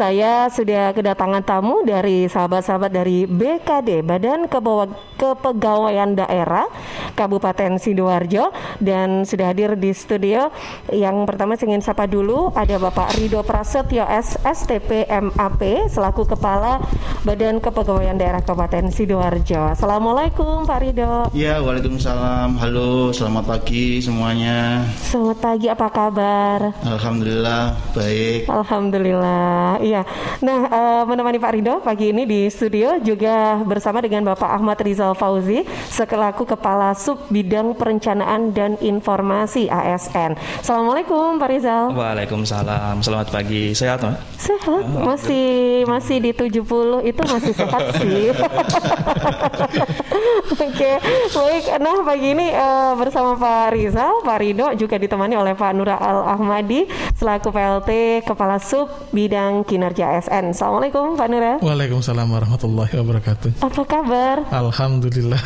Saya sudah kedatangan tamu dari sahabat-sahabat dari BKD Badan Kepegawaian Daerah Kabupaten Sidoarjo dan sudah hadir di studio. Yang pertama saya ingin sapa dulu ada Bapak Rido Prasetyo S STP MAP selaku Kepala Badan Kepegawaian Daerah Kabupaten Sidoarjo. Assalamualaikum Pak Rido. Ya, Waalaikumsalam. Halo, selamat pagi semuanya. Selamat pagi, apa kabar? Alhamdulillah baik. Alhamdulillah. Iya. Nah, uh, menemani Pak Rido pagi ini di studio juga bersama dengan Bapak Ahmad Rizal Fauzi selaku Kepala Sub Bidang Perencanaan dan Informasi ASN. Assalamualaikum Pak Rizal. Waalaikumsalam. Selamat pagi. Sehat, Pak? Sehat. Masih masih di 70 itu masih sehat sih. Oke, okay. baik. Nah, pagi ini uh, bersama Pak Rizal, Pak Rido juga ditemani oleh Pak Nura Al Ahmadi selaku PLT Kepala Sub Bidang Kinerja Kinerja ASN. Assalamualaikum Pak Nura. Waalaikumsalam warahmatullahi wabarakatuh. Apa kabar? Alhamdulillah.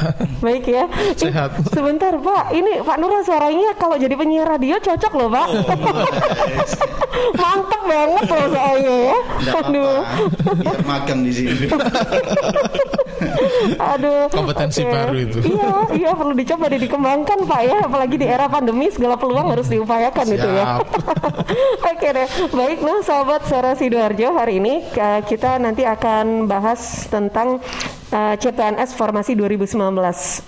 Baik ya. Sehat. Sebentar Pak, ini Pak Nura suaranya kalau jadi penyiar radio cocok loh Pak. Mantap banget loh soalnya ya. Aduh. Biar makan di sini. Aduh. Kompetensi okay. baru itu. Iya, iya perlu dicoba dan dikembangkan Pak ya, apalagi di era pandemi segala peluang harus diupayakan Siap. itu ya. Oke deh. Baik, nah sahabat suara Sidoarjo hari ini kita nanti akan bahas tentang uh, eh, CPNS Formasi 2019.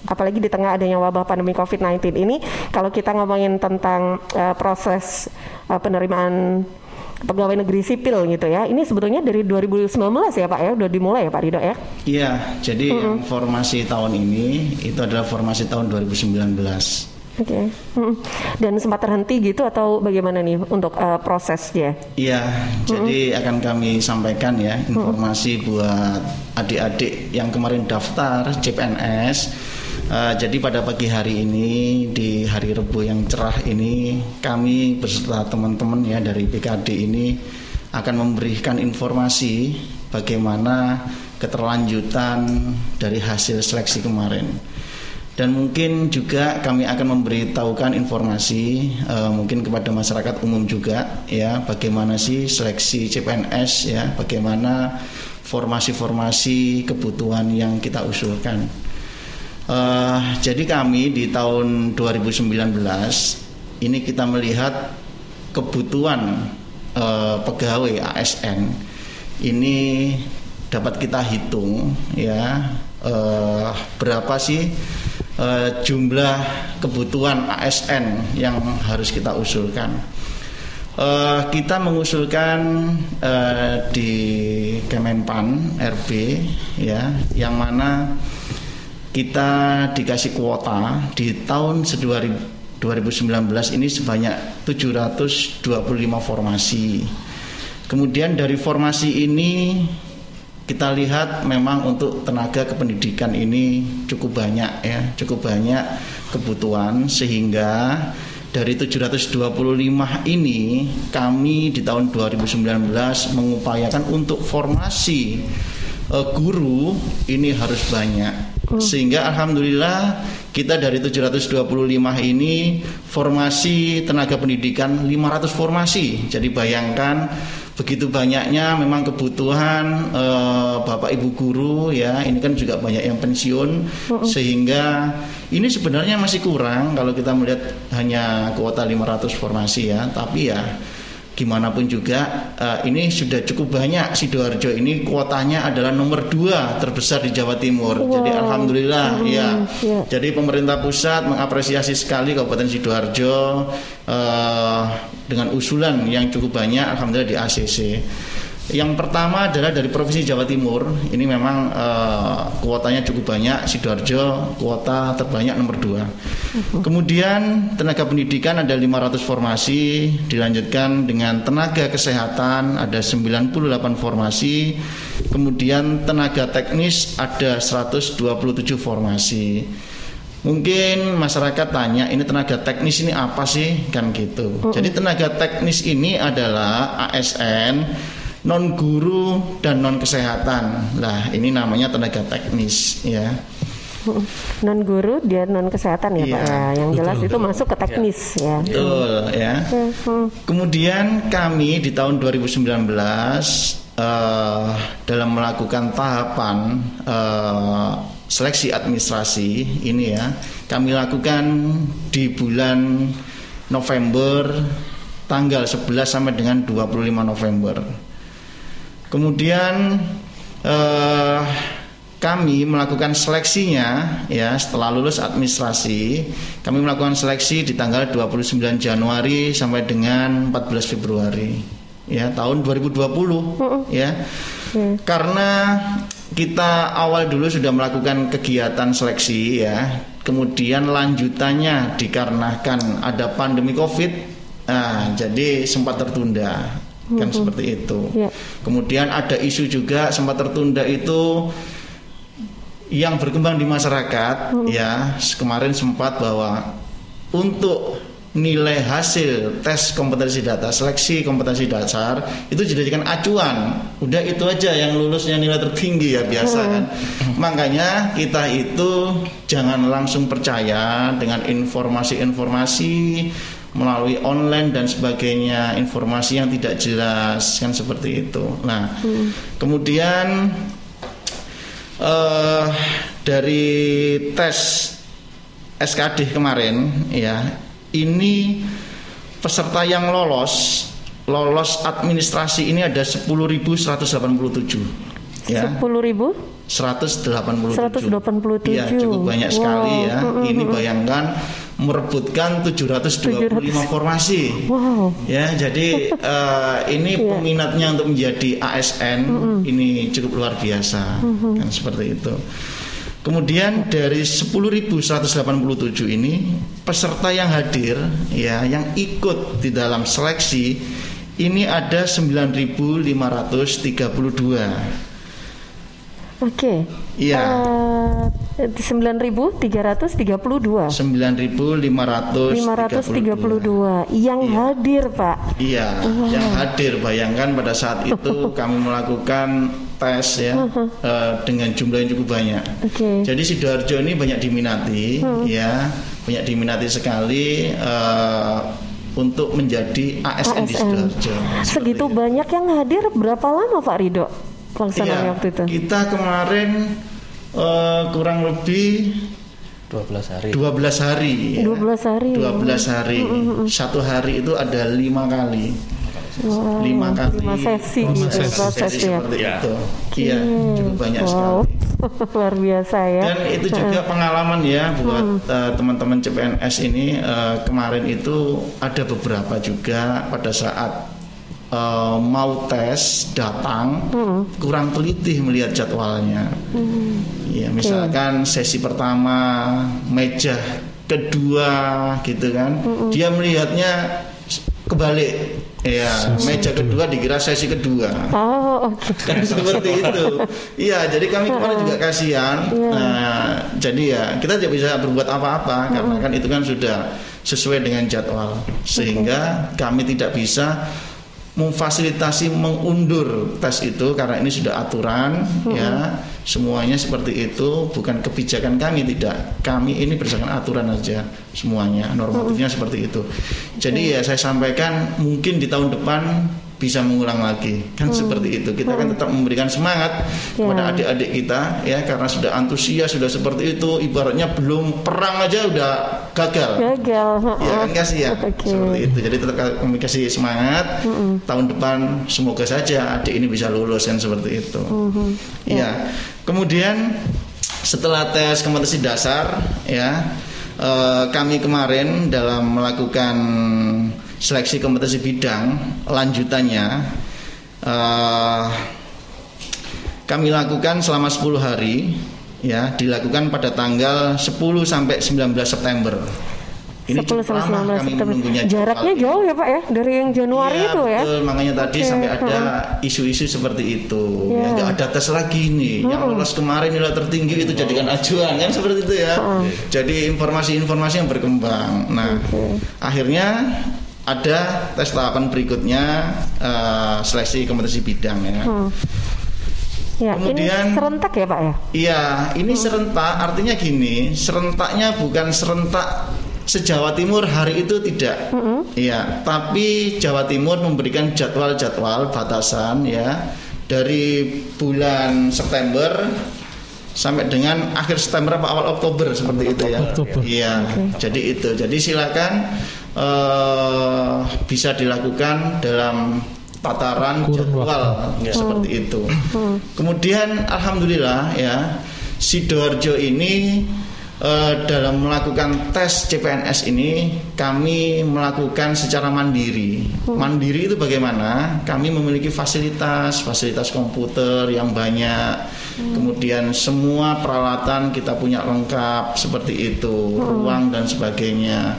Apalagi di tengah adanya wabah pandemi COVID-19 ini, kalau kita ngomongin tentang uh, proses uh, penerimaan pegawai negeri sipil gitu ya. Ini sebetulnya dari 2019 ya Pak ya, udah dimulai ya Pak Rido ya? Iya, jadi mm -hmm. formasi tahun ini itu adalah formasi tahun 2019. Oke. Okay. Hmm. Dan sempat terhenti gitu atau bagaimana nih untuk uh, prosesnya? Iya, hmm. jadi akan kami sampaikan ya informasi hmm. buat adik-adik yang kemarin daftar CPNS. Eh, jadi pada pagi hari ini di hari Rebu yang cerah ini kami beserta teman-teman ya dari BKD ini akan memberikan informasi bagaimana keterlanjutan dari hasil seleksi kemarin dan mungkin juga kami akan memberitahukan informasi uh, mungkin kepada masyarakat umum juga ya bagaimana sih seleksi CPNS ya bagaimana formasi-formasi kebutuhan yang kita usulkan. Uh, jadi kami di tahun 2019 ini kita melihat kebutuhan uh, pegawai ASN ini dapat kita hitung ya uh, berapa sih uh, jumlah kebutuhan ASN yang harus kita usulkan. Uh, kita mengusulkan uh, di Kemenpan RB ya, yang mana kita dikasih kuota di tahun 2019 ini sebanyak 725 formasi. Kemudian dari formasi ini kita lihat memang untuk tenaga kependidikan ini cukup banyak ya, cukup banyak kebutuhan sehingga dari 725 ini kami di tahun 2019 mengupayakan untuk formasi uh, guru ini harus banyak. Hmm. Sehingga alhamdulillah kita dari 725 ini formasi tenaga pendidikan 500 formasi. Jadi bayangkan begitu banyaknya memang kebutuhan e, bapak ibu guru ya ini kan juga banyak yang pensiun sehingga ini sebenarnya masih kurang kalau kita melihat hanya kuota 500 formasi ya tapi ya gimana pun juga uh, ini sudah cukup banyak sidoarjo ini kuotanya adalah nomor dua terbesar di Jawa Timur wow. jadi alhamdulillah hmm, ya yeah. jadi pemerintah pusat mengapresiasi sekali Kabupaten sidoarjo uh, dengan usulan yang cukup banyak alhamdulillah di ACC yang pertama adalah dari Provinsi Jawa Timur. Ini memang uh, kuotanya cukup banyak. Sidoarjo kuota terbanyak nomor 2. Kemudian tenaga pendidikan ada 500 formasi, dilanjutkan dengan tenaga kesehatan ada 98 formasi. Kemudian tenaga teknis ada 127 formasi. Mungkin masyarakat tanya ini tenaga teknis ini apa sih kan gitu. Jadi tenaga teknis ini adalah ASN non guru dan non kesehatan. Lah, ini namanya tenaga teknis ya. Non guru dia non kesehatan ya iya, Pak ya. Yang betul, jelas betul. itu masuk ke teknis ya. ya. Betul ya. Hmm. Kemudian kami di tahun 2019 eh, dalam melakukan tahapan eh, seleksi administrasi ini ya kami lakukan di bulan November tanggal 11 sampai dengan 25 November. Kemudian eh, kami melakukan seleksinya ya setelah lulus administrasi. Kami melakukan seleksi di tanggal 29 Januari sampai dengan 14 Februari ya tahun 2020 ya. Karena kita awal dulu sudah melakukan kegiatan seleksi ya. Kemudian lanjutannya dikarenakan ada pandemi Covid nah, jadi sempat tertunda kan seperti itu. Ya. kemudian ada isu juga sempat tertunda itu yang berkembang di masyarakat ya. Kemarin sempat bahwa untuk nilai hasil tes kompetensi data seleksi kompetensi dasar itu dijadikan acuan. Udah itu aja yang lulusnya nilai tertinggi ya biasa kan. Makanya kita itu jangan langsung percaya dengan informasi-informasi melalui online dan sebagainya informasi yang tidak jelas kan seperti itu. Nah kemudian eh dari tes SKD kemarin ya ini peserta yang lolos lolos administrasi ini ada 10.187 ya. 10 ribu? 187 187. Iya cukup banyak sekali Wow. ya ini bayangkan merebutkan 725 formasi wow Ya, jadi eh, ini Iya. peminatnya untuk menjadi ASN ini cukup luar biasa, kan seperti itu. Kemudian dari 10.187 ini peserta yang hadir ya yang ikut di dalam seleksi ini ada 9.532. oke Iya. Eh, 9.332 9.532. 532 yang hadir Pak Iya, yang hadir bayangkan pada saat itu kami melakukan tes ya eh, dengan jumlah yang cukup banyak. Oke. Jadi sidoarjo ini banyak diminati, ya, banyak diminati sekali eh, untuk menjadi ASN, di ASN. sidoarjo. Segitu banyak yang hadir berapa lama Pak Rido pelaksanaan Iya, waktu itu? kita kemarin eh, kurang lebih 12 hari. 12 hari. ya. 12 hari. 12 hari. Satu hari itu ada lima kali. Wow, lima kali lima sesi lima gitu, proses sesi ya. seperti Ya. itu. Iya, cukup banyak wow. sekali. Luar biasa ya. Dan itu juga pengalaman ya buat eh, teman-teman CPNS ini eh, kemarin itu ada beberapa juga pada saat eh, mau tes datang kurang teliti melihat jadwalnya. Ya, misalkan sesi pertama meja kedua gitu kan, dia melihatnya kebalik. Ya, meja kedua. dikira sesi kedua. Oh, oke. kan seperti itu. Iya, jadi kami kemarin juga kasihan. Nah, jadi ya kita tidak bisa berbuat apa-apa karena kan itu kan sudah sesuai dengan jadwal, sehingga kami tidak bisa memfasilitasi mengundur tes itu karena ini sudah aturan ya. Semuanya seperti itu bukan kebijakan kami tidak. Kami ini berdasarkan aturan aja semuanya normatifnya seperti itu. Jadi ya saya sampaikan mungkin di tahun depan bisa mengulang lagi. Kan seperti itu. Kita kan tetap memberikan semangat kepada adik-adik kita ya karena sudah antusias sudah seperti itu ibaratnya belum perang aja udah gagal. Gagal. ya kan kasih ya? Oke. seperti itu. Jadi tetap kami kasih semangat. Tahun depan semoga saja adik ini bisa lulus kan seperti itu. Ya. Kemudian setelah tes kompetensi dasar ya eh, kami kemarin dalam melakukan seleksi kompetensi bidang lanjutannya eh, kami lakukan selama 10 hari ya dilakukan pada tanggal 10 sampai 19 September. 10 cukup sampai lama 19 kami September. Jaraknya jauh ya Pak ya dari yang Januari Iya, itu ya. betul. makanya tadi Oke, sampai ada isu-isu seperti itu. Iya. ya nggak ada tes lagi nih yang lolos kemarin nilai tertinggi itu jadikan acuan kan seperti itu ya. Jadi informasi-informasi yang berkembang. Nah akhirnya ada tes tahapan berikutnya eh, seleksi kompetensi bidang ya Ya, Kemudian- ini serentak ya Pak ya? Iya, ini serentak artinya gini, serentaknya bukan serentak se-Jawa Timur hari itu tidak. Iya, tapi Jawa Timur memberikan jadwal-jadwal batasan ya dari bulan September sampai dengan akhir September atau awal Oktober seperti itu ya. Oktober. Iya. Jadi itu. Jadi silakan eh, bisa dilakukan dalam tataran Kurun jadwal ya, seperti itu. Kemudian alhamdulillah ya Sidoarjo ini eh, dalam melakukan tes CPNS ini kami melakukan secara mandiri. Mandiri itu bagaimana? Kami memiliki fasilitas, fasilitas komputer yang banyak. Kemudian semua peralatan kita punya lengkap seperti itu, ruang dan sebagainya.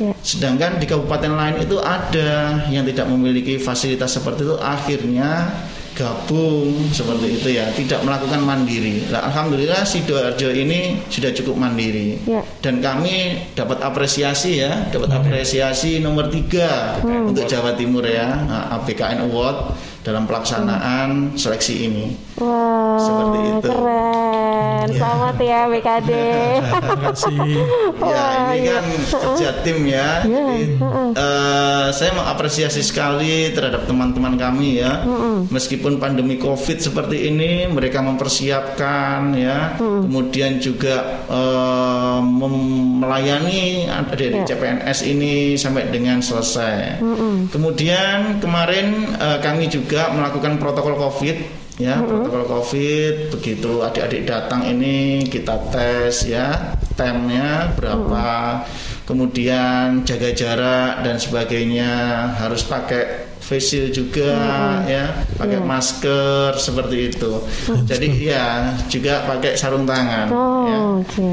Ya. Sedangkan di kabupaten lain itu ada yang tidak memiliki fasilitas seperti itu akhirnya gabung seperti itu ya, tidak melakukan mandiri. Nah, alhamdulillah Sidoarjo ini sudah cukup mandiri. Ya. Dan kami dapat apresiasi ya, dapat apresiasi nomor tiga untuk Jawa Timur ya, ABKN Award dalam pelaksanaan seleksi ini. Wah, Seperti itu. keren. Selamat ya BKD. Terima kasih. Ya ini iya. kan kerja tim ya. Jadi, eh, saya mengapresiasi sekali terhadap teman-teman kami ya. Meskipun pandemi COVID seperti ini, mereka mempersiapkan ya. Kemudian juga mem- melayani dari Ya. CPNS ini sampai dengan selesai. Kemudian kemarin eh, kami juga melakukan protokol COVID ya protokol covid begitu adik-adik datang ini kita tes ya temnya berapa kemudian jaga jarak dan sebagainya harus pakai face shield juga ya pakai masker seperti itu jadi ya juga pakai sarung tangan ya. Oh, oke.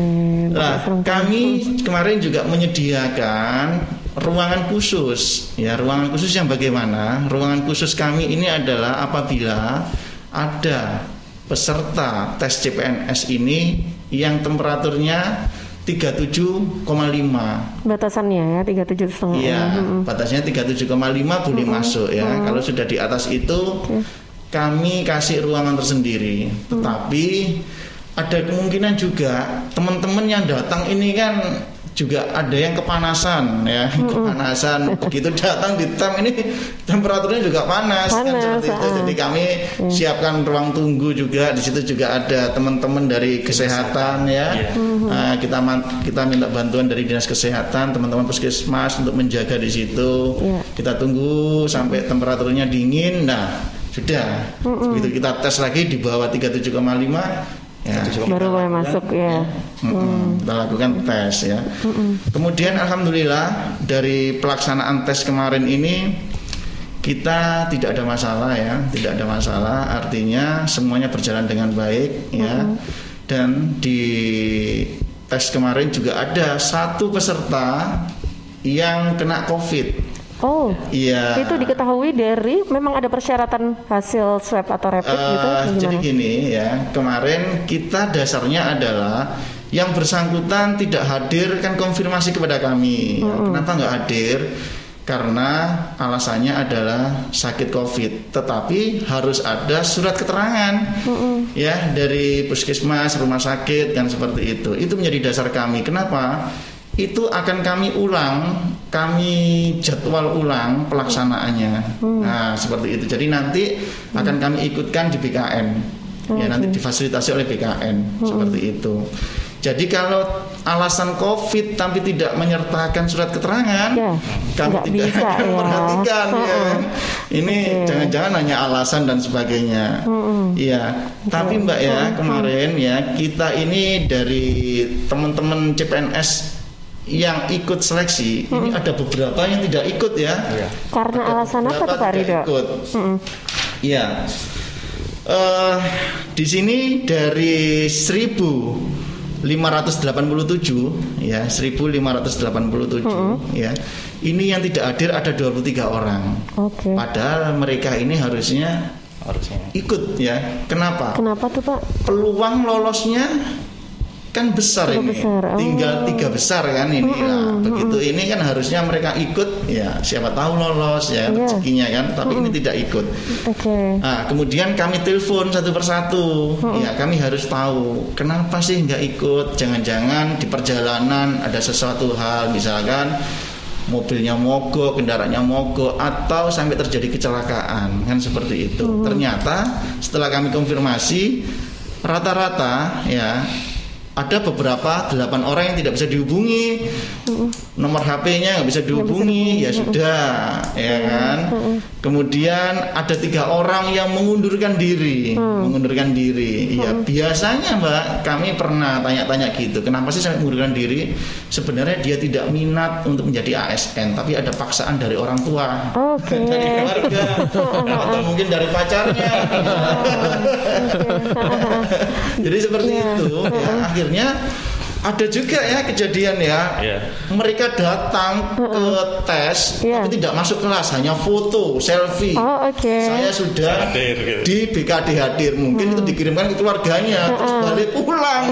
Nah, Bapak Serung- kami kemarin juga menyediakan ruangan khusus. Ya, ruangan khusus yang bagaimana? Ruangan khusus kami ini adalah apabila ada peserta tes CPNS ini yang temperaturnya 37,5. Batasannya ya 37 setengah. Iya, batasnya 37,5 boleh masuk ya. Kalau sudah di atas itu kami kasih ruangan tersendiri. Tetapi ada kemungkinan juga teman-teman yang datang ini kan juga ada yang kepanasan ya, kepanasan. Begitu datang di tem ini temperaturnya juga panas, kan Panas, seperti itu. ah. Jadi kami siapkan ruang tunggu juga. Di situ juga ada teman-teman dari kesehatan ya. Nah, kita man- kita minta bantuan dari dinas kesehatan, teman-teman puskesmas untuk menjaga di situ. Iya. Kita tunggu sampai temperaturnya dingin. Nah, sudah. Begitu kita tes lagi di bawah 37,5 ya. Baru boleh masuk ya. Mm-mm, Kita lakukan tes ya. Kemudian alhamdulillah dari pelaksanaan tes kemarin ini kita tidak ada masalah ya, tidak ada masalah. Artinya semuanya berjalan dengan baik ya. Dan di tes kemarin juga ada satu peserta yang kena COVID. Oh, Iya. itu diketahui dari memang ada persyaratan hasil swab atau rapid gitu. Eh, atau jadi gini ya, kemarin kita dasarnya adalah yang bersangkutan tidak hadir kan konfirmasi kepada kami. Ya, Kenapa nggak hadir? Karena alasannya adalah sakit COVID, tetapi harus ada surat keterangan ya dari puskesmas, rumah sakit kan seperti itu. Itu menjadi dasar kami. Kenapa? Itu akan kami ulang, kami jadwal ulang pelaksanaannya. Nah, seperti itu. Jadi nanti akan kami ikutkan di BKN. Ya, nanti difasilitasi oleh BKN seperti itu. Jadi kalau alasan COVID tapi tidak menyertakan surat keterangan, Ya, kami tidak bisa, akan ya. memperhatikan ya. Mm-mm. Ini jangan-jangan hanya alasan dan sebagainya. Iya. Tapi Mbak ya kemarin ya kita ini dari teman-teman CPNS yang ikut seleksi ini ada beberapa yang tidak ikut ya. Karena Ada alasan apa tuh Pak tidak Ridho? ikut. Iya. Eh, di sini dari 1587 ya 1587 ya. Ini yang tidak hadir ada 23 orang. Oke. Padahal mereka ini harusnya harusnya. ikut ya. Kenapa? Kenapa tuh Pak? Peluang lolosnya kan besar Cukup ini. besar, oh. Tinggal tiga besar kan ini. Nah, begitu ini kan harusnya mereka ikut ya. Siapa tahu lolos ya Iya. rezekinya kan. Tapi ini tidak ikut. Oke. Nah, kemudian kami telepon satu persatu. Ya, kami harus tahu kenapa sih nggak ikut. Jangan-jangan di perjalanan ada sesuatu hal, misalkan mobilnya mogok, kendaraannya mogok atau sampai terjadi kecelakaan kan seperti itu. Hmm. Ternyata setelah kami konfirmasi rata-rata ya ada beberapa delapan orang yang tidak bisa dihubungi. Nomor HP-nya nggak bisa dihubungi. ya sudah ya kan? Kemudian ada tiga orang yang mengundurkan diri. Mm. mengundurkan diri. Ya biasanya mbak kami pernah tanya-tanya gitu kenapa sih sampai mengundurkan diri? Sebenarnya dia tidak minat untuk menjadi ASN tapi ada paksaan dari orang tua. Okay. dari keluarga. Atau mungkin dari pacarnya. Jadi seperti yeah. itu ya akhirnya ada juga ya kejadian ya. Yeah. Mereka datang ke tes yeah. tapi tidak masuk kelas, hanya foto, selfie. Oh, okay. Saya sudah hadir, gitu. di BKD hadir. Mungkin hmm. itu dikirimkan ke keluarganya, terus balik pulang.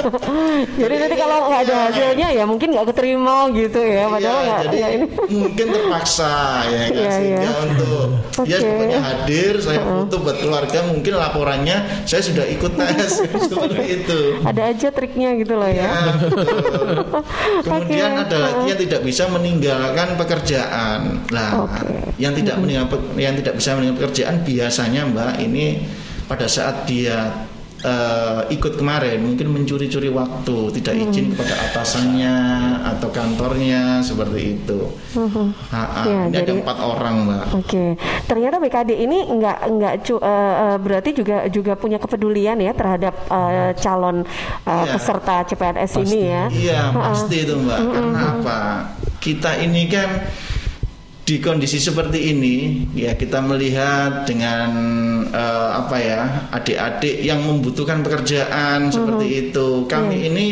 jadi nanti kalau nggak ada hasilnya ya mungkin nggak keterima gitu ya. Padahal ya, jadi ya ini. mungkin terpaksa ya kan yeah, sehingga yeah. untuk okay. dia pokoknya hadir, saya foto buat keluarga. Mungkin laporannya saya sudah ikut tes seperti itu. Ada aja triknya gitu loh ya. ya. Kemudian okay. ada lagi yang tidak bisa meninggalkan pekerjaan. Nah, okay. yang tidak hmm. meninggal yang tidak bisa meninggalkan pekerjaan biasanya Mbak ini pada saat dia uh, ikut kemarin mungkin mencuri-curi waktu, tidak hmm. izin kepada atasannya atau kantornya seperti itu. Hmm. Ha -ha. Ya, ini jadi, ada empat orang, mbak. Oke, okay. ternyata BKD ini nggak nggak uh, berarti juga juga punya kepedulian ya terhadap uh, calon uh, ya. peserta CPNS pasti. ini ya. Iya, pasti itu mbak. Hmm. Karena apa? Kita ini kan di kondisi seperti ini ya kita melihat dengan uh, apa ya adik-adik yang membutuhkan pekerjaan uh-huh. seperti itu kami yeah. ini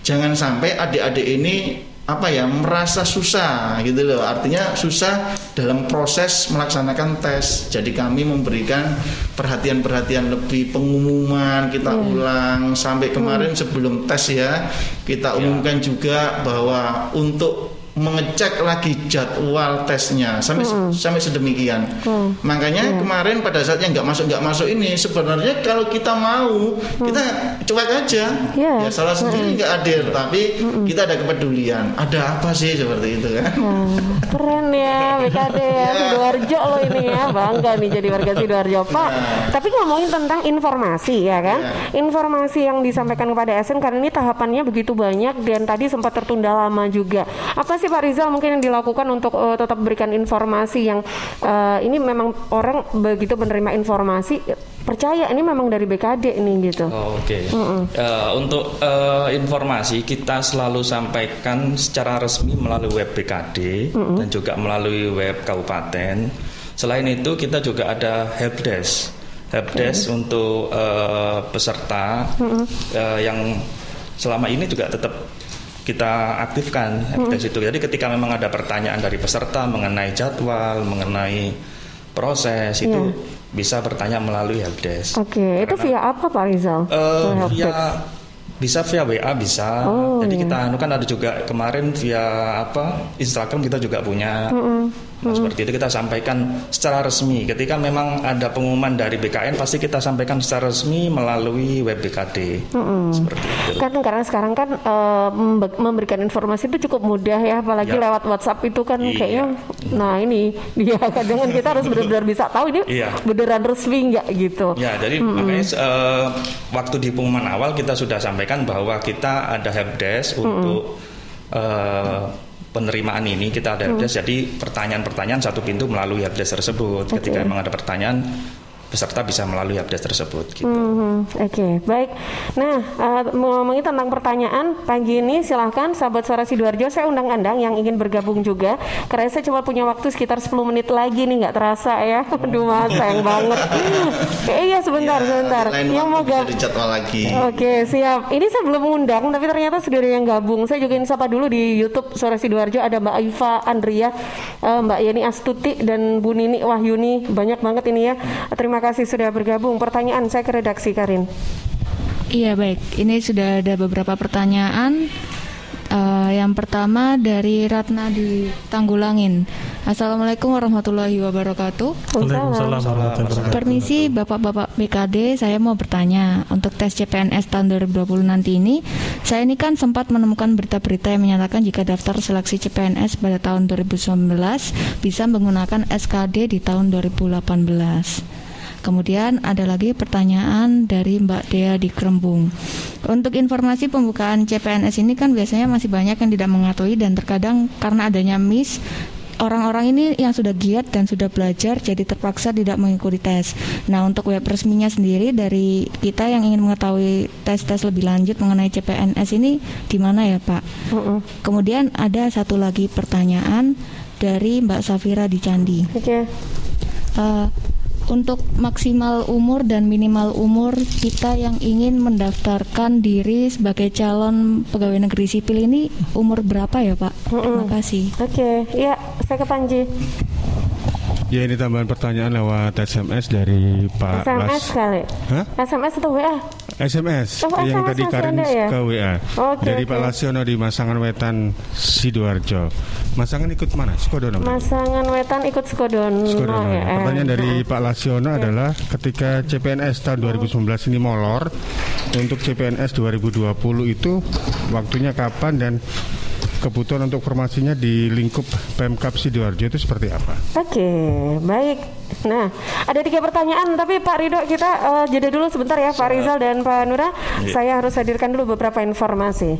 jangan sampai adik-adik ini apa ya merasa susah gitu loh artinya susah dalam proses melaksanakan tes jadi kami memberikan perhatian-perhatian lebih pengumuman kita yeah. ulang sampai kemarin sebelum tes ya kita iya. umumkan yeah. juga bahwa untuk mengecek lagi jadwal tesnya sampai hmm. sampai sedemikian. Hmm. Makanya hmm. kemarin pada saatnya nggak masuk nggak masuk ini sebenarnya kalau kita mau hmm. kita cuek aja. Yeah. Ya salah sendiri hmm. nggak hmm. hadir tapi hmm. kita ada kepedulian. Ada apa sih seperti itu kan? Hmm. Keren ya BKD ya iya. Sidoarjo lo ini ya bangga nih jadi warga Sidoarjo Pak. Yeah. Tapi ngomongin tentang informasi ya kan? Yeah. Informasi yang disampaikan kepada SN karena ini tahapannya begitu banyak dan tadi sempat tertunda lama juga. Apa sih Pak Rizal mungkin yang dilakukan untuk uh, tetap berikan informasi yang uh, ini memang orang begitu menerima informasi percaya ini memang dari BKD ini gitu. Oh, Oke. Okay. Mm -mm. uh, untuk uh, informasi kita selalu sampaikan secara resmi melalui web BKD mm -mm. dan juga melalui web kabupaten. Selain itu kita juga ada helpdesk. Helpdesk okay. untuk uh, peserta mm -hmm. uh, yang selama ini juga tetap kita aktifkan hmm. itu. Jadi ketika memang ada pertanyaan dari peserta mengenai jadwal, mengenai proses yeah. itu bisa bertanya melalui helpdesk. Oke, okay. itu via apa Pak Rizal? Uh, via bisa via WA bisa. Oh, Jadi yeah. kita anu kan ada juga kemarin via apa Instagram kita juga punya. Mm -mm. Nah, hmm. seperti itu kita sampaikan secara resmi. Ketika memang ada pengumuman dari BKN pasti kita sampaikan secara resmi melalui web BKD. Hmm. Seperti itu. Kan karena sekarang kan uh, memberikan informasi itu cukup mudah ya, apalagi ya. lewat WhatsApp itu kan iya. kayaknya nah ini dia kadang kita harus benar-benar bisa tahu ini iya. beneran resmi nggak gitu. Ya, jadi hmm. makanya uh, waktu di pengumuman awal kita sudah sampaikan bahwa kita ada helpdesk hmm. untuk uh, penerimaan ini kita ada helpdesk. Hmm. Jadi pertanyaan-pertanyaan satu pintu melalui helpdesk tersebut. Okay. Ketika memang ada pertanyaan peserta bisa melalui helpdesk tersebut. Gitu. Hmm, Oke, okay, baik. Nah, uh, ngomongin tentang pertanyaan pagi ini, silahkan sahabat suara sidoarjo, saya undang anda yang ingin bergabung juga. Karena saya cuma punya waktu sekitar 10 menit lagi nih, nggak terasa ya. Aduh, mas, sayang banget. eh, iya, sebentar, ya, sebentar. Yang mau gabung. lagi. Oke, okay, siap. Ini saya belum undang, tapi ternyata sudah ada yang gabung. Saya juga ingin sapa dulu di YouTube suara sidoarjo ada Mbak Iva Andria, uh, Mbak Yeni Astuti dan Bu Nini Wahyuni. Banyak banget ini ya. Terima kasih sudah bergabung. Pertanyaan saya ke redaksi Karin. Iya baik, ini sudah ada beberapa pertanyaan. Uh, yang pertama dari Ratna di Tanggulangin. Assalamualaikum warahmatullahi wabarakatuh. Waalaikumsalam warahmatullahi wabarakatuh. Permisi Bapak-bapak BKD, saya mau bertanya untuk tes CPNS tahun 2020 nanti ini, saya ini kan sempat menemukan berita-berita yang menyatakan jika daftar seleksi CPNS pada tahun 2019 bisa menggunakan SKD di tahun 2018. Kemudian ada lagi pertanyaan dari Mbak Dea di Kerembung. Untuk informasi pembukaan CPNS ini kan biasanya masih banyak yang tidak mengetahui dan terkadang karena adanya miss orang-orang ini yang sudah giat dan sudah belajar jadi terpaksa tidak mengikuti tes. Nah, untuk web resminya sendiri dari kita yang ingin mengetahui tes-tes lebih lanjut mengenai CPNS ini di mana ya, Pak? Uh -uh. Kemudian ada satu lagi pertanyaan dari Mbak Safira di Candi. Oke. Okay. Uh, untuk maksimal umur dan minimal umur kita yang ingin mendaftarkan diri sebagai calon pegawai negeri sipil ini umur berapa ya Pak? Mm -mm. Terima kasih. Oke, okay. ya saya ke Panji. Ya ini tambahan pertanyaan lewat SMS dari Pak SMS Las. kali. Hah? SMS atau WA? SMS oh, yang SMS tadi Karin ya? ke WA okay, dari okay. Pak Lasiono di Masangan Wetan Sidoarjo. Masangan ikut mana? Skodono. Masangan Wetan ikut Skodono. Skodono. Ya. Pertanyaan dari oh. Pak Lasiono okay. adalah ketika CPNS tahun 2019 ini molor untuk CPNS 2020 itu waktunya kapan dan kebutuhan untuk formasinya di lingkup Pemkap Sidoarjo itu seperti apa? Oke, baik. Nah, ada tiga pertanyaan, tapi Pak Ridho kita uh, jeda dulu sebentar ya, Pak Rizal dan Pak Nura. Ya. Saya harus hadirkan dulu beberapa informasi.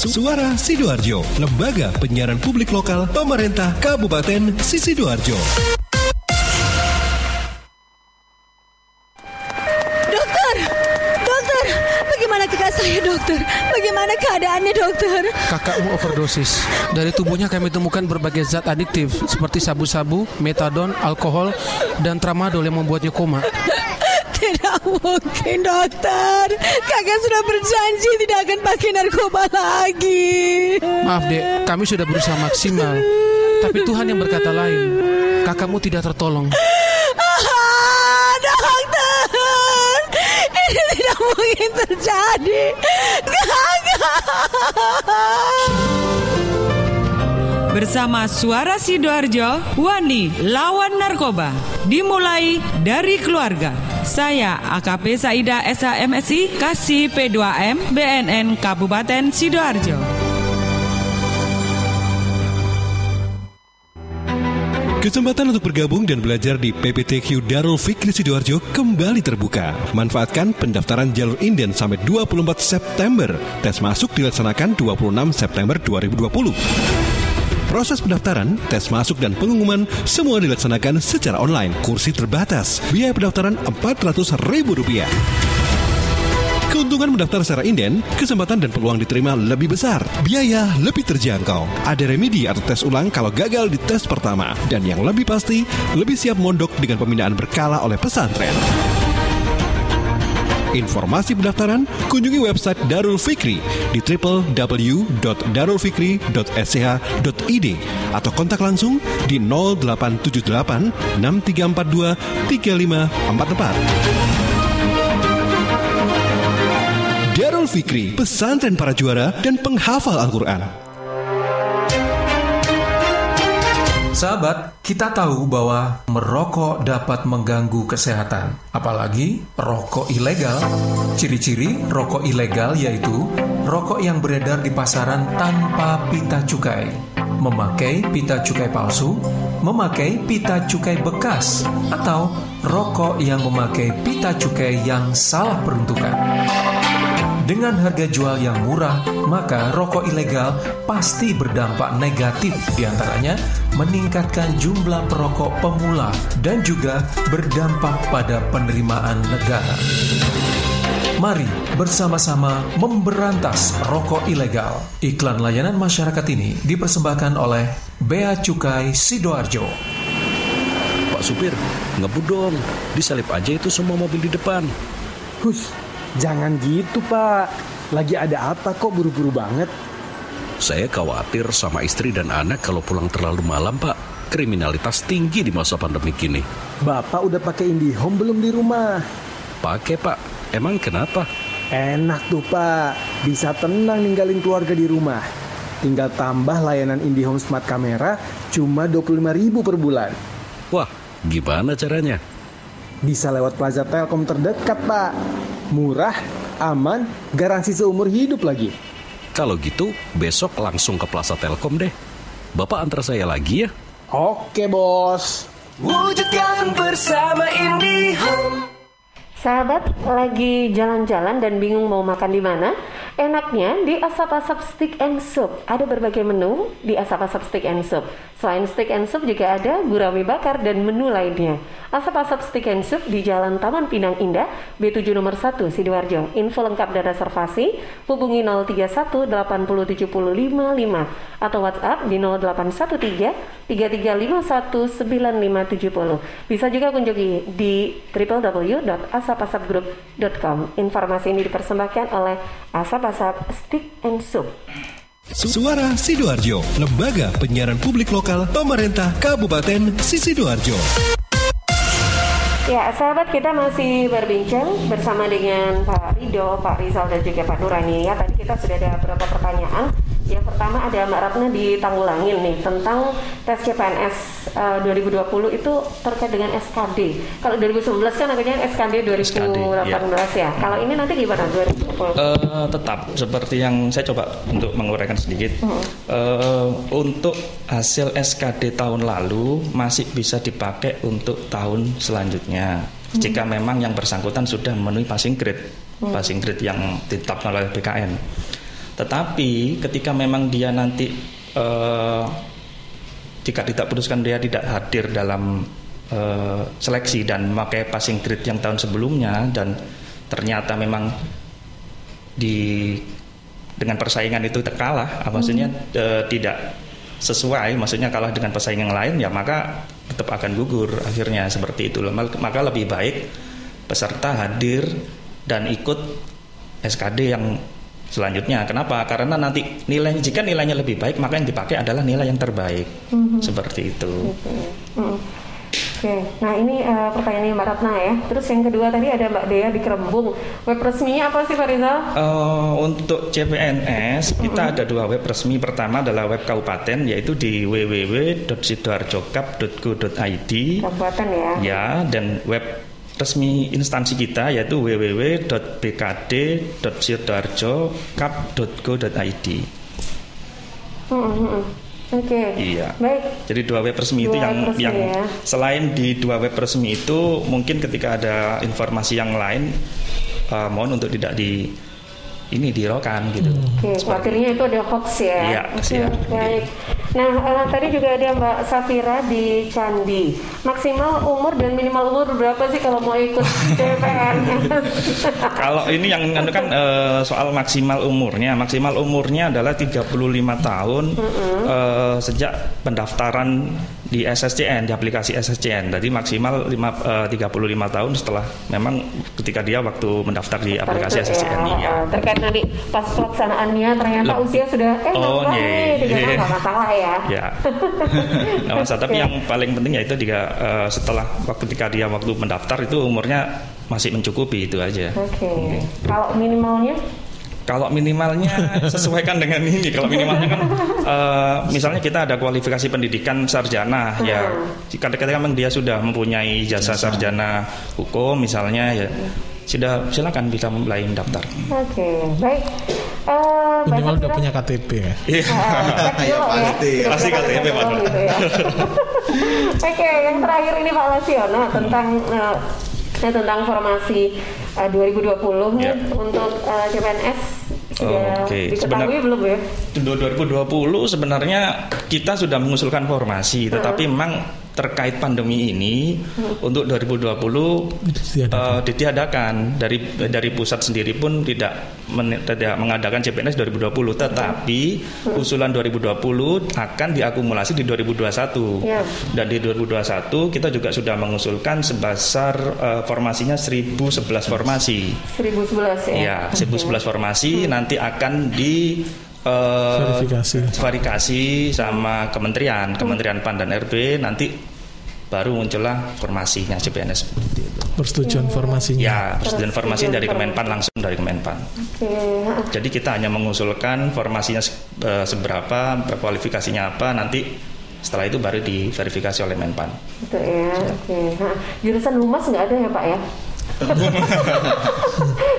Suara Sidoarjo, lembaga penyiaran publik lokal pemerintah Kabupaten Sidoarjo. saya dokter. Bagaimana keadaannya dokter? Kakakmu overdosis. Dari tubuhnya kami temukan berbagai zat adiktif seperti sabu-sabu, metadon, alkohol, dan tramadol yang membuatnya koma. Tidak mungkin dokter. Kakak sudah berjanji tidak akan pakai narkoba lagi. Maaf dek, kami sudah berusaha maksimal. Tapi Tuhan yang berkata lain. Kakakmu tidak tertolong. Ini tidak mungkin terjadi. Bersama Suara Sidoarjo, Wani lawan narkoba. Dimulai dari keluarga. Saya AKP Saida SHMSI, Kasih P2M, BNN Kabupaten Sidoarjo. Kesempatan untuk bergabung dan belajar di PPTQ Darul Fikri Sidoarjo kembali terbuka. Manfaatkan pendaftaran jalur inden sampai 24 September. Tes masuk dilaksanakan 26 September 2020. Proses pendaftaran, tes masuk dan pengumuman semua dilaksanakan secara online. Kursi terbatas. Biaya pendaftaran Rp400.000. Keuntungan mendaftar secara inden, kesempatan dan peluang diterima lebih besar. Biaya lebih terjangkau. Ada remedi atau tes ulang kalau gagal di tes pertama. Dan yang lebih pasti, lebih siap mondok dengan pembinaan berkala oleh pesantren. Informasi pendaftaran kunjungi website Darul Fikri di www.darulfikri.sch.id atau kontak langsung di 0878 6342 3544. Darul Fikri, pesantren para juara dan penghafal Al-Quran. Sahabat, kita tahu bahwa merokok dapat mengganggu kesehatan, apalagi rokok ilegal. Ciri-ciri rokok ilegal yaitu rokok yang beredar di pasaran tanpa pita cukai, memakai pita cukai palsu, memakai pita cukai bekas, atau rokok yang memakai pita cukai yang salah peruntukan. Dengan harga jual yang murah, maka rokok ilegal pasti berdampak negatif di antaranya meningkatkan jumlah perokok pemula dan juga berdampak pada penerimaan negara. Mari bersama-sama memberantas rokok ilegal. Iklan layanan masyarakat ini dipersembahkan oleh Bea Cukai Sidoarjo. Pak supir, ngebut dong. Disalip aja itu semua mobil di depan. Hush, Jangan gitu pak, lagi ada apa kok buru-buru banget? Saya khawatir sama istri dan anak kalau pulang terlalu malam pak. Kriminalitas tinggi di masa pandemi kini. Bapak udah pakai IndiHome belum di rumah? Pakai pak, emang kenapa? Enak tuh pak, bisa tenang ninggalin keluarga di rumah. Tinggal tambah layanan IndiHome Smart Camera cuma 25.000 per bulan. Wah, gimana caranya? Bisa lewat plaza Telkom terdekat pak. Murah, aman, garansi seumur hidup lagi. Kalau gitu, besok langsung ke Plaza Telkom deh. Bapak antar saya lagi ya. Oke bos. Wujudkan bersama IndiHome. Sahabat lagi jalan-jalan dan bingung mau makan di mana? Enaknya di Asap-Asap Stick and Soup. Ada berbagai menu di Asap-Asap Stick and Soup. Selain stick and soup juga ada gurame bakar dan menu lainnya. Asap-Asap Stick and Soup di Jalan Taman Pinang Indah, B7 nomor 1 Sidoarjo. Info lengkap dan reservasi hubungi 031 80 70 55 atau WhatsApp di 0813 3351 9570. Bisa juga kunjungi di www.asapasapgroup.com. Informasi ini dipersembahkan oleh Asap-Asap Stick and Soup. Suara Sidoarjo, lembaga penyiaran publik lokal pemerintah Kabupaten Sidoarjo. Ya, sahabat kita masih berbincang bersama dengan Pak Rido, Pak Rizal dan juga Pak Nurani. Ya, tadi kita sudah ada beberapa pertanyaan. Yang pertama ada Mbak Ratna di Tanggulangin nih tentang tes CPNS uh, 2020 itu terkait dengan SKD. Kalau 2019 kan namanya SKD 2018 SKD, ya. ya. Kalau ini nanti gimana 2020? Uh, tetap seperti yang saya coba untuk menguraikan sedikit. Hmm. Uh, untuk hasil SKD tahun lalu masih bisa dipakai untuk tahun selanjutnya. Hmm. Jika memang yang bersangkutan sudah memenuhi passing grade, Hmm. passing grade yang ditetapkan oleh BKN. Tetapi ketika memang dia nanti uh, jika tidak putuskan dia tidak hadir dalam uh, seleksi dan memakai passing grade yang tahun sebelumnya dan ternyata memang di dengan persaingan itu terkalah, ah, maksudnya eh, tidak sesuai, maksudnya kalah dengan pesaing yang lain, ya maka tetap akan gugur akhirnya seperti itu. Maka lebih baik peserta hadir dan ikut SKD yang selanjutnya. Kenapa? Karena nanti nilai jika nilainya lebih baik, maka yang dipakai adalah nilai yang terbaik. Mhm. Seperti itu. Hmm. Oke, nah ini eh, pertanyaannya Mbak Ratna ya. Terus yang kedua tadi ada Mbak Dea di Kerembung. Web resminya apa sih Pak Rizal? Eh, untuk CPNS kita ada dua web resmi. Pertama adalah web kabupaten yaitu di www.sidoarjokap.go.id. Kabupaten ya. Ya, dan web resmi instansi kita yaitu www.bkd.sidoarjokap.go.id. Hmm, hmm, hmm. Oke. Iya. Baik. Jadi dua web resmi itu Dua yang web resmi yang ya. selain di dua web resmi itu mungkin ketika ada informasi yang lain eh, mohon untuk tidak di ini dirokan gitu. Oke, khawatirnya itu ada hoax ya. Iya, Oke, siap. Baik. Nah, eh, tadi juga ada Mbak Safira di Candi. Maksimal umur dan minimal umur berapa sih kalau mau ikut CPNS? Kalau ini yang anu kan eh, soal maksimal umurnya, maksimal umurnya adalah 35 tahun eh, sejak pendaftaran di SSCN, di aplikasi SSCN. Jadi maksimal lima, eh, 35 tahun setelah memang ketika dia waktu mendaftar di aplikasi Itu SSCN. ya, eh, terkait nanti pas pelaksanaannya ternyata Lebih- usia sudah eh Oh, nambah tiga tahun iya. nggak masalah ya. Ya. Nggak masalah. Tapi yang paling penting yaitu dia eh, setelah waktu ketika dia waktu mendaftar itu umurnya masih mencukupi itu aja. Oke. Kalau minimalnya Kalau minimalnya sesuaikan dengan ini. Kalau minimalnya kan eh, misalnya kita ada kualifikasi pendidikan sarjana ya. Jika ketika memang dia sudah mempunyai jasa sarjana hukum misalnya ya sudah silakan bisa mulai mendaftar. Oke, baik. Eh, Mbak Minimal udah punya KTP ya. Iya. cek dulu ya. Sudah Pasti KTP, Pak. gitu ya. Oke, yang terakhir ini Pak Lasiono tentang eh, eh, tentang formasi eh, 2020 nih Ya. untuk eh, CPNS sudah Oke, diketahui sebenar- belum ya? Untuk 2020 sebenarnya kita sudah mengusulkan formasi, tetapi memang terkait pandemi ini untuk 2020 eh, ditiadakan. Dari dari pusat sendiri pun tidak men- tidak mengadakan CPNS 2020, tetapi usulan 2020 akan diakumulasi di 2021 Ya. dan di 2021 kita juga sudah mengusulkan sebesar eh, formasinya 1011 formasi. 1011 ya. Ya, 1011 formasi nanti akan di eh, Verifikasi. verifikasi sama kementerian, Kementerian PAN dan RB nanti baru muncullah formasinya CPNS seperti itu. Persetujuan formasinya. Ya, persetujuan formasi dari Kemenpan langsung dari Kemenpan. Oke. Jadi kita hanya mengusulkan formasinya eh, seberapa, kualifikasinya apa, nanti setelah itu baru diverifikasi oleh Menpan. Gitu ya. Oke. Nah, jurusan humas nggak ada ya Pak ya?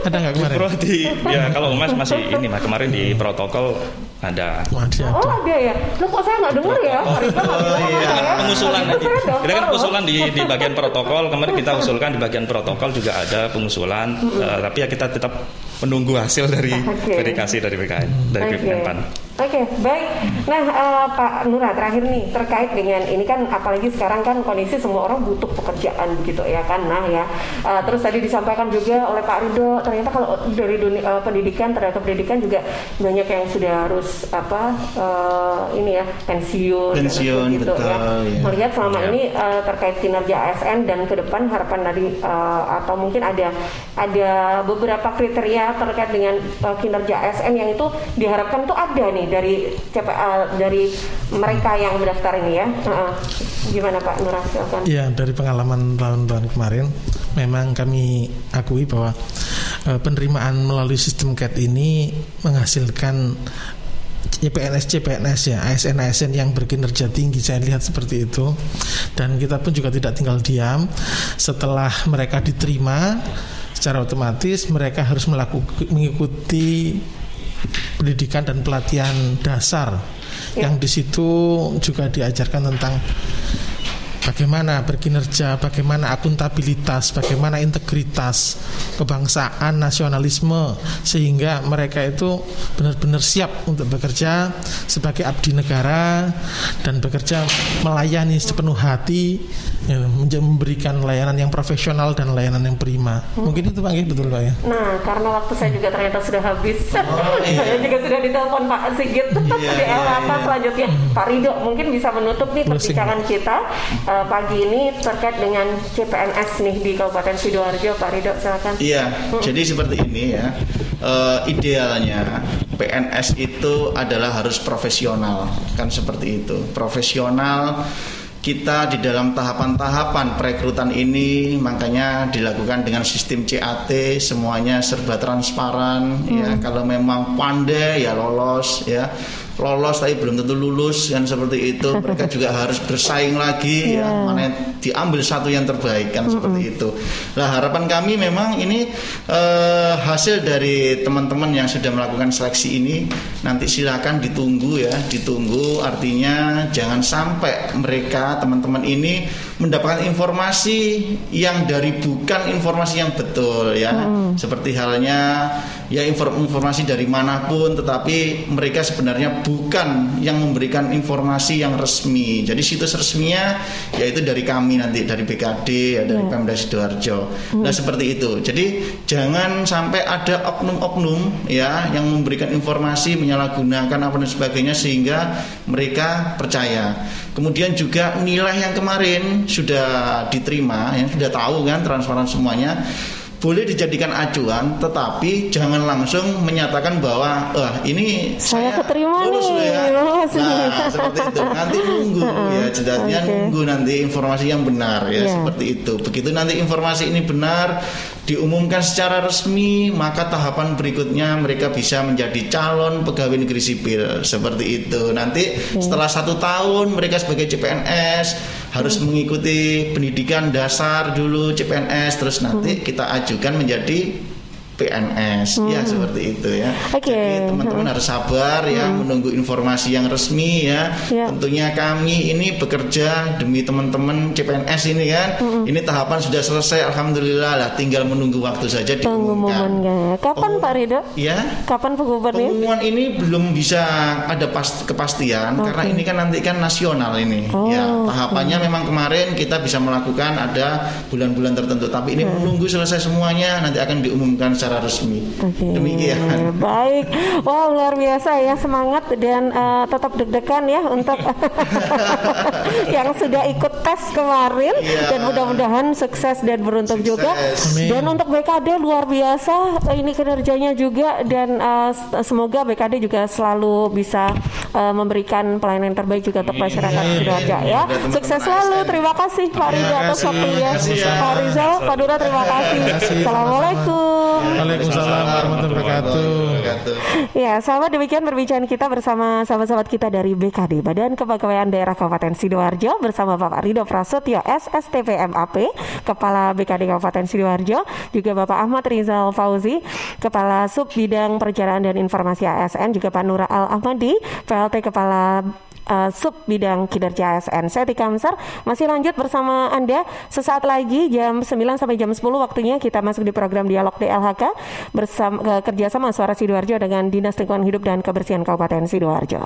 Ada nggak kemarin? Pro di, ya kalau Mas masih ini mah kemarin di protokol ada. Masih Oh ada ya. Loh kok saya nggak dengar ya? Bilang sama Kan pengusulan nanti. Kita kan pengusulan di di bagian protokol. Kemarin kita usulkan di bagian protokol juga ada pengusulan. Eh, tapi ya kita tetap menunggu hasil dari Oke. verifikasi dari BKN dari Oke. Kemenpan. Oke, baik. Nah, eh, Pak Nura terakhir nih terkait dengan ini kan apalagi sekarang kan kondisi semua orang butuh pekerjaan begitu ya kan. Nah ya, eh, terus tadi disampaikan juga oleh Pak Ridho ternyata kalau dari dunia eh, pendidikan terhadap pendidikan juga banyak yang sudah harus apa eh, ini ya pensiun, Pensiun, begitu ya. betul, ya. Melihat selama Ya. ini eh, terkait kinerja ASN dan ke depan harapan dari eh, atau mungkin ada ada beberapa kriteria terkait dengan eh, kinerja ASN yang itu diharapkan tuh ada nih dari CPA dari mereka yang mendaftar ini ya. Heeh. Gimana Pak Nura silakan. Ya dari pengalaman tahun-tahun kemarin memang kami akui bahwa eh, penerimaan melalui sistem CAT ini menghasilkan CPNS CPNS ya ASN ASN yang berkinerja tinggi saya lihat seperti itu dan kita pun juga tidak tinggal diam setelah mereka diterima secara otomatis mereka harus melakukan mengikuti pendidikan dan pelatihan dasar. Yang di situ juga diajarkan tentang bagaimana berkinerja, bagaimana akuntabilitas, bagaimana integritas, kebangsaan, nasionalisme sehingga mereka itu benar-benar siap untuk bekerja sebagai abdi negara dan bekerja melayani sepenuh hati ya, memberikan layanan yang profesional dan layanan yang prima. Mungkin itu Pak Nggih, betul Pak ya. Nah, karena waktu saya juga ternyata sudah habis. saya juga sudah ditelepon Pak Sigit di era apa selanjutnya. Pak Ridho mungkin bisa menutup nih perbincangan kita eh, pagi ini terkait dengan CPNS nih di Kabupaten Sidoarjo. Pak Ridho silakan. Iya, jadi seperti ini ya. Eh, idealnya PNS itu adalah harus profesional, kan seperti itu. Profesional kita di dalam tahapan-tahapan perekrutan ini makanya dilakukan dengan sistem CAT semuanya serba transparan ya kalau memang pandai ya lolos ya lolos tapi belum tentu lulus kan seperti itu. Mereka juga harus bersaing lagi. Ya mana yang diambil satu yang terbaik kan seperti itu. Nah harapan kami memang ini eh, hasil dari teman-teman yang sudah melakukan seleksi ini nanti silakan ditunggu ya ditunggu. Artinya jangan sampai mereka teman-teman ini mendapatkan informasi yang dari bukan informasi yang betul ya. Seperti halnya ya infor- informasi dari mana pun tetapi mereka sebenarnya bukan yang memberikan informasi yang resmi. Jadi situs resminya yaitu dari kami nanti dari BKD ya dari Ya. Pemda Sidoarjo. Nah seperti itu. Jadi jangan sampai ada oknum-oknum ya yang memberikan informasi menyalahgunakan apa dan sebagainya sehingga mereka percaya. Kemudian juga nilai yang kemarin sudah diterima yang sudah tahu kan transparan semuanya boleh dijadikan acuan tetapi jangan langsung menyatakan bahwa eh ini Saya keterima lulus nih. ya. lulus. Nah, seperti itu. Nanti nunggu ya, jelasnya Oke. nunggu nanti informasi yang benar ya, Ya. seperti itu. Begitu nanti informasi ini benar diumumkan secara resmi, maka tahapan berikutnya mereka bisa menjadi calon pegawai negeri sipil seperti itu. Nanti setelah satu tahun mereka sebagai CPNS harus mengikuti pendidikan dasar dulu CPNS, terus nanti kita ajukan menjadi PNS ya Hmm. seperti itu ya. Oke. Jadi teman-teman harus sabar ya menunggu informasi yang resmi ya. Ya. Tentunya kami ini bekerja demi teman-teman CPNS ini kan. Ini tahapan sudah selesai alhamdulillah lah tinggal menunggu waktu saja diumumkan. momennya. Kapan Pak Ridho? Ya. Kapan pengumumannya? Pengumuman ini belum bisa ada pas kepastian Oke. karena ini kan nanti kan nasional ini. Oh, ya, tahapannya memang kemarin kita bisa melakukan ada bulan-bulan tertentu tapi ini Hmm. menunggu selesai semuanya nanti akan diumumkan secara secara resmi. Oke. Demikian. Baik. Wah, luar biasa ya semangat dan uh, tetap deg-degan ya untuk yang sudah ikut tes kemarin Iya. dan mudah-mudahan sukses dan beruntung juga. Amin. Dan untuk BKD luar biasa ini kinerjanya juga dan uh, semoga BKD juga selalu bisa uh, memberikan pelayanan terbaik juga untuk masyarakat Sidoarjo ya. Sukses selalu. Terima kasih Pak Riza atas waktunya. Terima kasih, ya. Pak Rizal, Pak Dura terima kasih. kasih. Assalamualaikum. Waalaikumsalam warahmatullahi wabarakatuh. Ya, sahabat demikian perbincangan kita bersama sahabat-sahabat kita dari BKD Badan Kepegawaian Daerah Kabupaten Sidoarjo bersama Bapak Rido Prasetyo SSTP MAP Kepala BKD Kabupaten Sidoarjo juga Bapak Ahmad Rizal Fauzi Kepala Sub Bidang Perencanaan dan Informasi ASN juga Pak Nura Al Ahmadi PLT Kepala uh, Sub Bidang Kinerja ASN. Saya Tika Amsar masih lanjut bersama Anda sesaat lagi jam 9 sampai jam 10 waktunya kita masuk di program Dialog DLHK bersama eh, kerjasama Suara Sidoarjo dengan Dinas Lingkungan Hidup dan Kebersihan Kabupaten Sidoarjo.